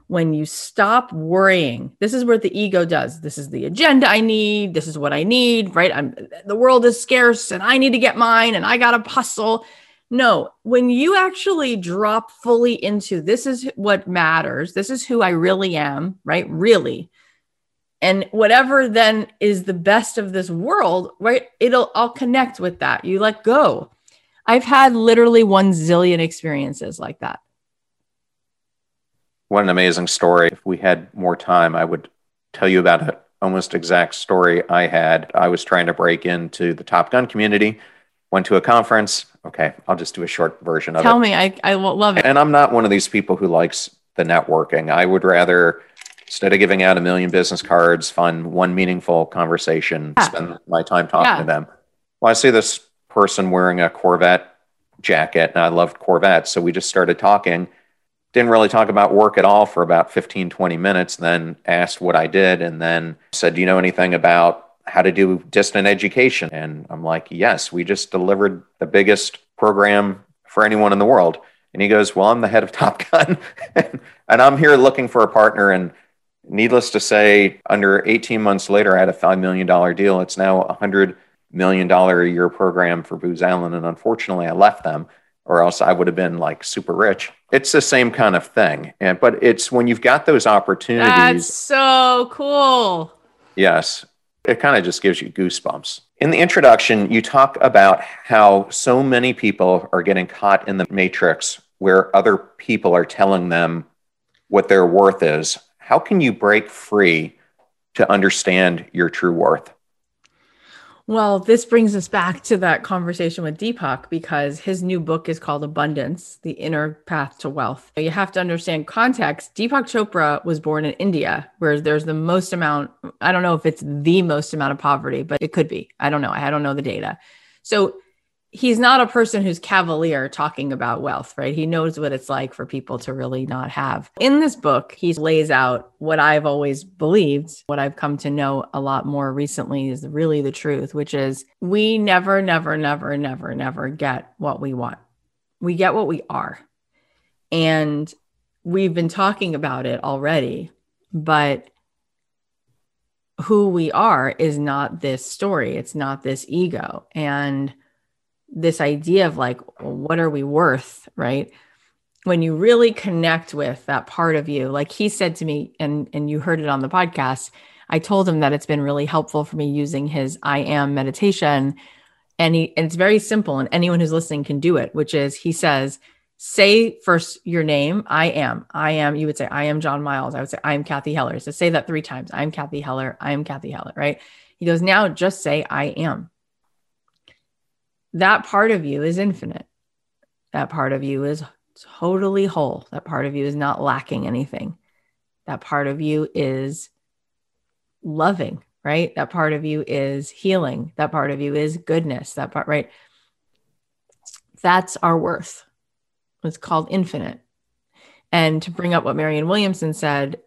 when you stop worrying. This is what the ego does. This is the agenda I need. This is what I need, right? I'm the world is scarce and I need to get mine and I got to hustle. No, when you actually drop fully into this is what matters. This is who I really am, right? Really and whatever then is the best of this world right it'll i'll connect with that you let go i've had literally one zillion experiences like that what an amazing story if we had more time i would tell you about an almost exact story i had i was trying to break into the top gun community went to a conference okay i'll just do a short version of tell it tell me i i love it and i'm not one of these people who likes the networking i would rather instead of giving out a million business cards, find one meaningful conversation, yeah. spend my time talking yeah. to them. Well, I see this person wearing a Corvette jacket, and I loved Corvettes. So we just started talking. Didn't really talk about work at all for about 15, 20 minutes, then asked what I did, and then said, Do you know anything about how to do distant education? And I'm like, Yes, we just delivered the biggest program for anyone in the world. And he goes, Well, I'm the head of (laughs) Top Gun, and I'm here looking for a partner. And Needless to say, under 18 months later, I had a $5 million deal. It's now a $100 million a year program for Booz Allen. And unfortunately, I left them or else I would have been like super rich. It's the same kind of thing. And but it's when you've got those opportunities. That's so cool. Yes. It kind of just gives you goosebumps. In the introduction, you talk about how so many people are getting caught in the matrix where other people are telling them what their worth is. How can you break free to understand your true worth? Well, this brings us back to that conversation with Deepak because his new book is called Abundance The Inner Path to Wealth. You have to understand context. Deepak Chopra was born in India, where there's the most amount, I don't know if it's the most amount of poverty, but it could be. I don't know. I don't know the data. So he's not a person who's cavalier talking about wealth, right? He knows what it's like for people to really not have. In this book, he lays out what I've always believed, what I've come to know a lot more recently is really the truth, which is we never, never, never, never, never get what we want. We get what we are. And we've been talking about it already, but who we are is not this story. It's not this ego. And this idea of like, what are we worth? Right. When you really connect with that part of you, like he said to me, and, and you heard it on the podcast, I told him that it's been really helpful for me using his I am meditation. And he, and it's very simple, and anyone who's listening can do it, which is he says, say first your name i am i am you would say i am john miles i would say i am cathy heller so say that three times i'm cathy heller i am cathy heller right he goes now just say i am that part of you is infinite. That part of you is totally whole. That part of you is not lacking anything. That part of you is loving, right? That part of you is healing. That part of you is goodness. That part, right? That's our worth. It's called infinite. And to bring up what Marianne Williamson said,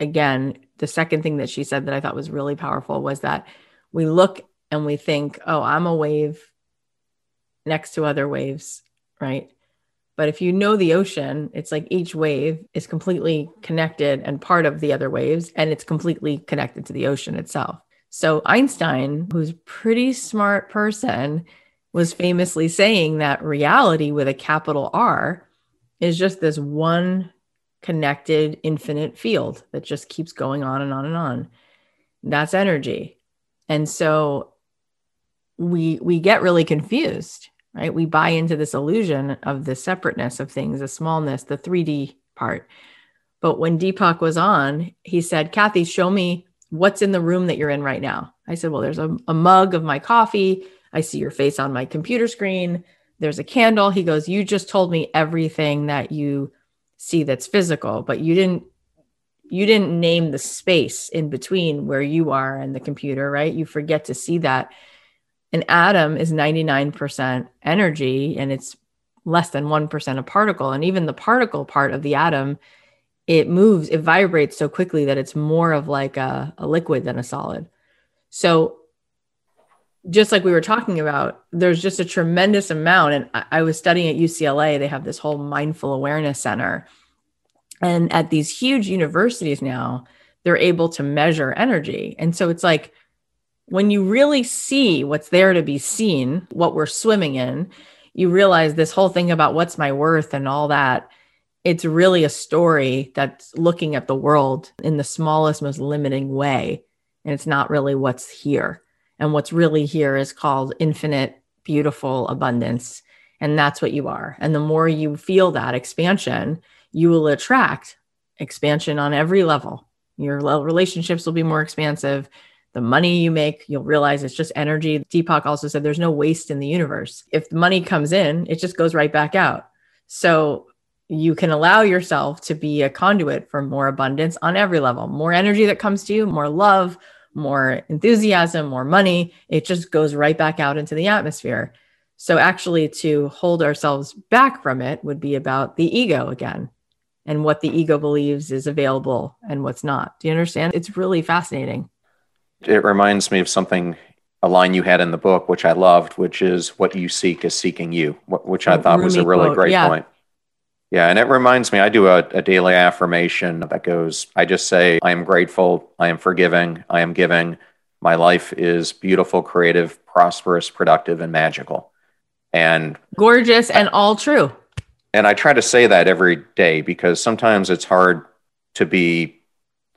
again, the second thing that she said that I thought was really powerful was that we look and we think, oh, I'm a wave next to other waves, right? But if you know the ocean, it's like each wave is completely connected and part of the other waves, and it's completely connected to the ocean itself. So Einstein, who's a pretty smart person, was famously saying that reality with a capital R is just this one connected infinite field that just keeps going on and on and on. That's energy. And so we we get really confused right? We buy into this illusion of the separateness of things, the smallness, the 3D part. But when Deepak was on, he said, Cathy, show me what's in the room that you're in right now. I said, Well, there's a, a mug of my coffee. I see your face on my computer screen. There's a candle. He goes, You just told me everything that you see that's physical, but you didn't you didn't name the space in between where you are and the computer, right? You forget to see that an atom is 99% energy and it's less than 1% a particle. And even the particle part of the atom, it moves, it vibrates so quickly that it's more of like a, a liquid than a solid. So, just like we were talking about, there's just a tremendous amount. And I, I was studying at UCLA, they have this whole mindful awareness center. And at these huge universities now, they're able to measure energy. And so it's like, when you really see what's there to be seen, what we're swimming in, you realize this whole thing about what's my worth and all that. It's really a story that's looking at the world in the smallest, most limiting way. And it's not really what's here. And what's really here is called infinite, beautiful abundance. And that's what you are. And the more you feel that expansion, you will attract expansion on every level. Your relationships will be more expansive the money you make, you'll realize it's just energy. Deepak also said there's no waste in the universe. If the money comes in, it just goes right back out. So you can allow yourself to be a conduit for more abundance on every level, more energy that comes to you, more love, more enthusiasm, more money. It just goes right back out into the atmosphere. So, actually, to hold ourselves back from it would be about the ego again and what the ego believes is available and what's not. Do you understand? It's really fascinating. It reminds me of something, a line you had in the book, which I loved, which is what you seek is seeking you, which I thought was a really quote. great yeah. point. Yeah, and it reminds me, I do a, a, daily affirmation that goes, I just say, I am grateful, I am forgiving, I am giving, my life is beautiful, creative, prosperous, productive, and magical. And gorgeous and all true. And I try to say that every day because sometimes it's hard to be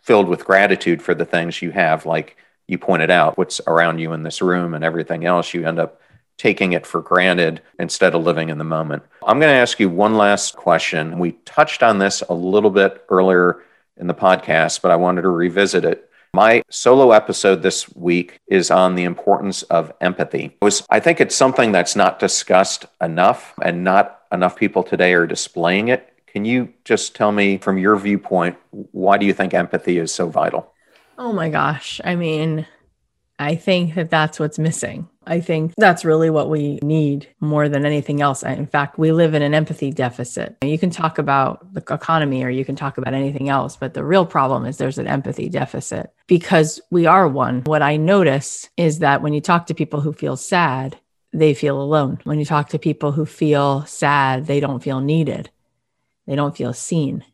filled with gratitude for the things you have, like you pointed out, what's around you in this room and everything else. You end up taking it for granted instead of living in the moment. I'm going to ask you one last question. We touched on this a little bit earlier in the podcast, but I wanted to revisit it. My solo episode this week is on the importance of empathy. Was I think it's something that's not discussed enough and not enough people today are displaying it. Can you just tell me from your viewpoint why do you think empathy is so vital? Oh my gosh. I mean, I think that that's what's missing. I think that's really what we need more than anything else. In fact, we live in an empathy deficit. You can talk about the economy or you can talk about anything else, but the real problem is there's an empathy deficit because we are one. What I notice is that when you talk to people who feel sad, they feel alone. When you talk to people who feel sad, they don't feel needed, they don't feel seen.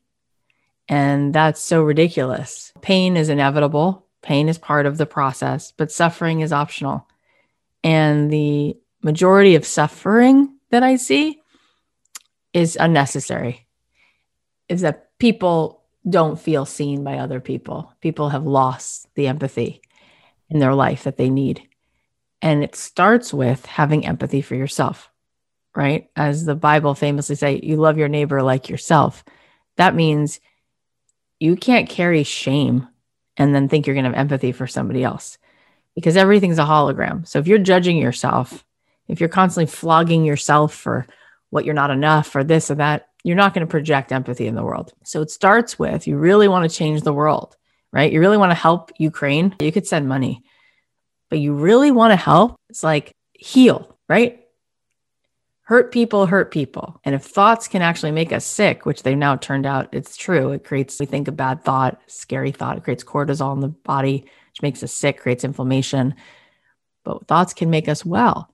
And that's so ridiculous. Pain is inevitable, pain is part of the process, but suffering is optional. And the majority of suffering that I see is unnecessary, is that people don't feel seen by other people. People have lost the empathy in their life that they need. And it starts with having empathy for yourself, right? As the Bible famously say, you love your neighbor like yourself. That means you can't carry shame and then think you're going to have empathy for somebody else because everything's a hologram. So if you're judging yourself, if you're constantly flogging yourself for what you're not enough or this or that, you're not going to project empathy in the world. So it starts with you really want to change the world, right? You really want to help Ukraine. You could send money, but you really want to help. It's like heal, right? Hurt people hurt people. And if thoughts can actually make us sick, which they've now turned out it's true, it creates, we think a bad thought, scary thought, it creates cortisol in the body, which makes us sick, creates inflammation. But thoughts can make us well.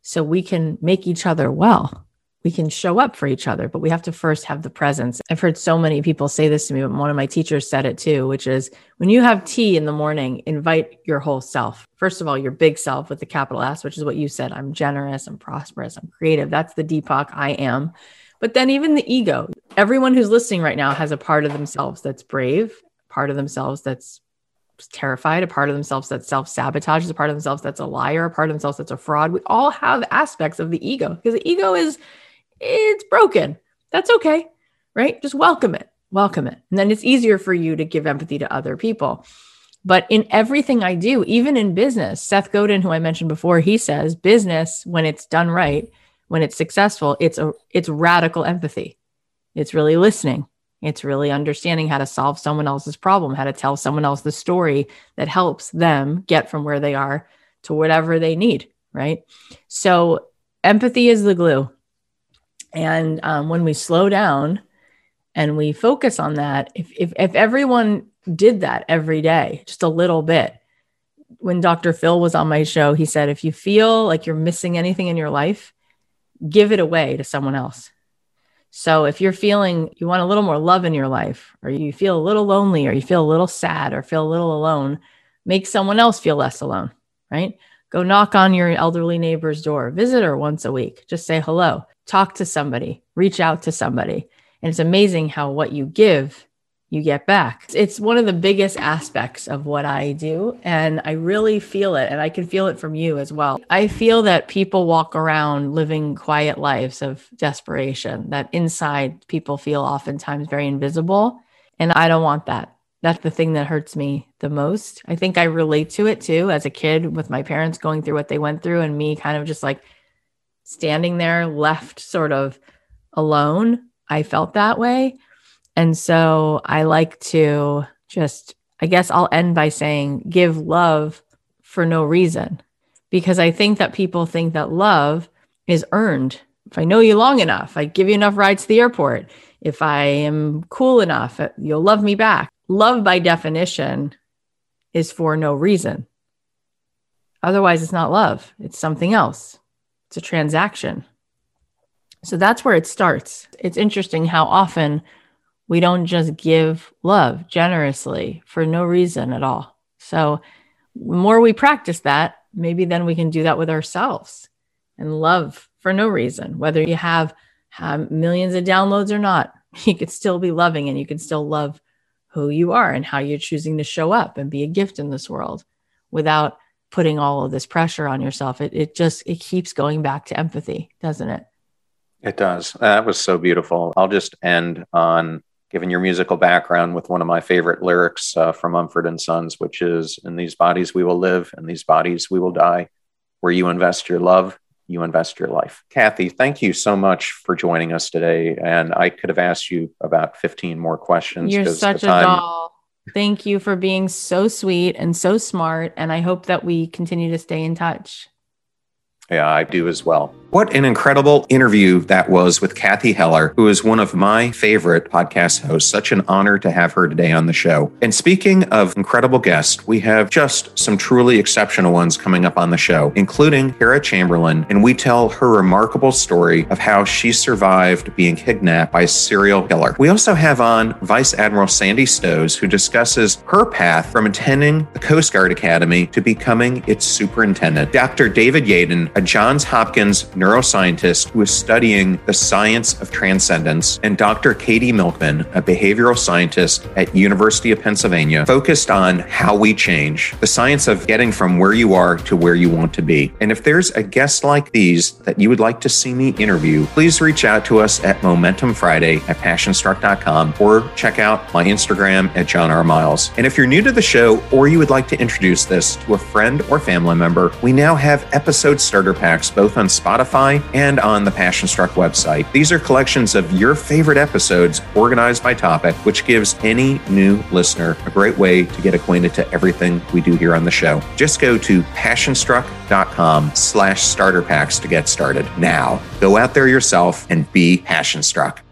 So we can make each other well. We can show up for each other, but we have to first have the presence. I've heard so many people say this to me, but one of my teachers said it too, which is when you have tea in the morning, invite your whole self. First of all, your big self with the capital S, which is what you said. I'm generous, I'm prosperous, I'm creative. That's the Deepak I am. But then even the ego, everyone who's listening right now has a part of themselves that's brave, part of themselves that's terrified, a part of themselves that's self sabotages, a part of themselves that's a liar, a part of themselves that's a fraud. We all have aspects of the ego because the ego is, it's broken. That's okay, right? Just welcome it, welcome it. And then it's easier for you to give empathy to other people. But in everything I do, even in business, Seth Godin, who I mentioned before, he says business, when it's done right, when it's successful, it's a it's radical empathy. It's really listening. It's really understanding how to solve someone else's problem, how to tell someone else the story that helps them get from where they are to whatever they need. Right. So, empathy is the glue. And um, when we slow down and we focus on that, if, if, if everyone did that every day, just a little bit, when Dr. Phil was on my show, he said, if you feel like you're missing anything in your life, give it away to someone else so if you're feeling you want a little more love in your life, or you feel a little lonely, or you feel a little sad, or feel a little alone, make someone else feel less alone, right? Go knock on your elderly neighbor's door, visit her once a week, just say hello, talk to somebody, reach out to somebody. And it's amazing how what you give you get back. It's one of the biggest aspects of what I do. And I really feel it. And I can feel it from you as well. I feel that people walk around living quiet lives of desperation, that inside people feel oftentimes very invisible. And I don't want that. That's the thing that hurts me the most. I think I relate to it too as a kid with my parents going through what they went through and me kind of just like standing there left sort of alone. I felt that way. And so I like to just, I guess I'll end by saying, give love for no reason. Because I think that people think that love is earned. If I know you long enough, I give you enough rides to the airport. If I am cool enough, you'll love me back. Love, by definition, is for no reason. Otherwise, it's not love, it's something else, it's a transaction. So that's where it starts. It's interesting how often we don't just give love generously for no reason at all. So more we practice that, maybe then we can do that with ourselves and love for no reason, whether you have, have millions of downloads or not, (laughs) you could still be loving and you can still love who you are and how you're choosing to show up and be a gift in this world without putting all of this pressure on yourself. It, it just, it keeps going back to empathy, doesn't it? It does. That was so beautiful. I'll just end on given your musical background with one of my favorite lyrics uh, from Mumford and Sons, which is In these bodies we will live, in these bodies we will die. Where you invest your love, you invest your life. Cathy, thank you so much for joining us today. And I could have asked you about 15 more questions. You're such a doll. Thank you for being so sweet and so smart. And I hope that we continue to stay in touch. Yeah, I do as well. What an incredible interview that was with Cathy Heller, who is one of my favorite podcast hosts. Such an honor to have her today on the show. And speaking of incredible guests, we have just some truly exceptional ones coming up on the show, including Kara Chamberlain. And we tell her remarkable story of how she survived being kidnapped by a serial killer. We also have on Vice Admiral Sandy Stosz, who discusses her path from attending the Coast Guard Academy to becoming its superintendent. Dr. David Yaden, a Johns Hopkins neuroscientist who is studying the science of transcendence, and Dr. Katie Milkman, a behavioral scientist at University of Pennsylvania, focused on how we change, the science of getting from where you are to where you want to be. And if there's a guest like these that you would like to see me interview, please reach out to us at Momentum Friday at passionstruck.com or check out my Instagram at John R. Miles. And if you're new to the show or you would like to introduce this to a friend or family member, we now have episode starter packs both on Spotify and on the Passion Struck website. These are collections of your favorite episodes organized by topic, which gives any new listener a great way to get acquainted to everything we do here on the show. Just go to passionstruck.com slash starter packs to get started. Now, go out there yourself and be passion struck.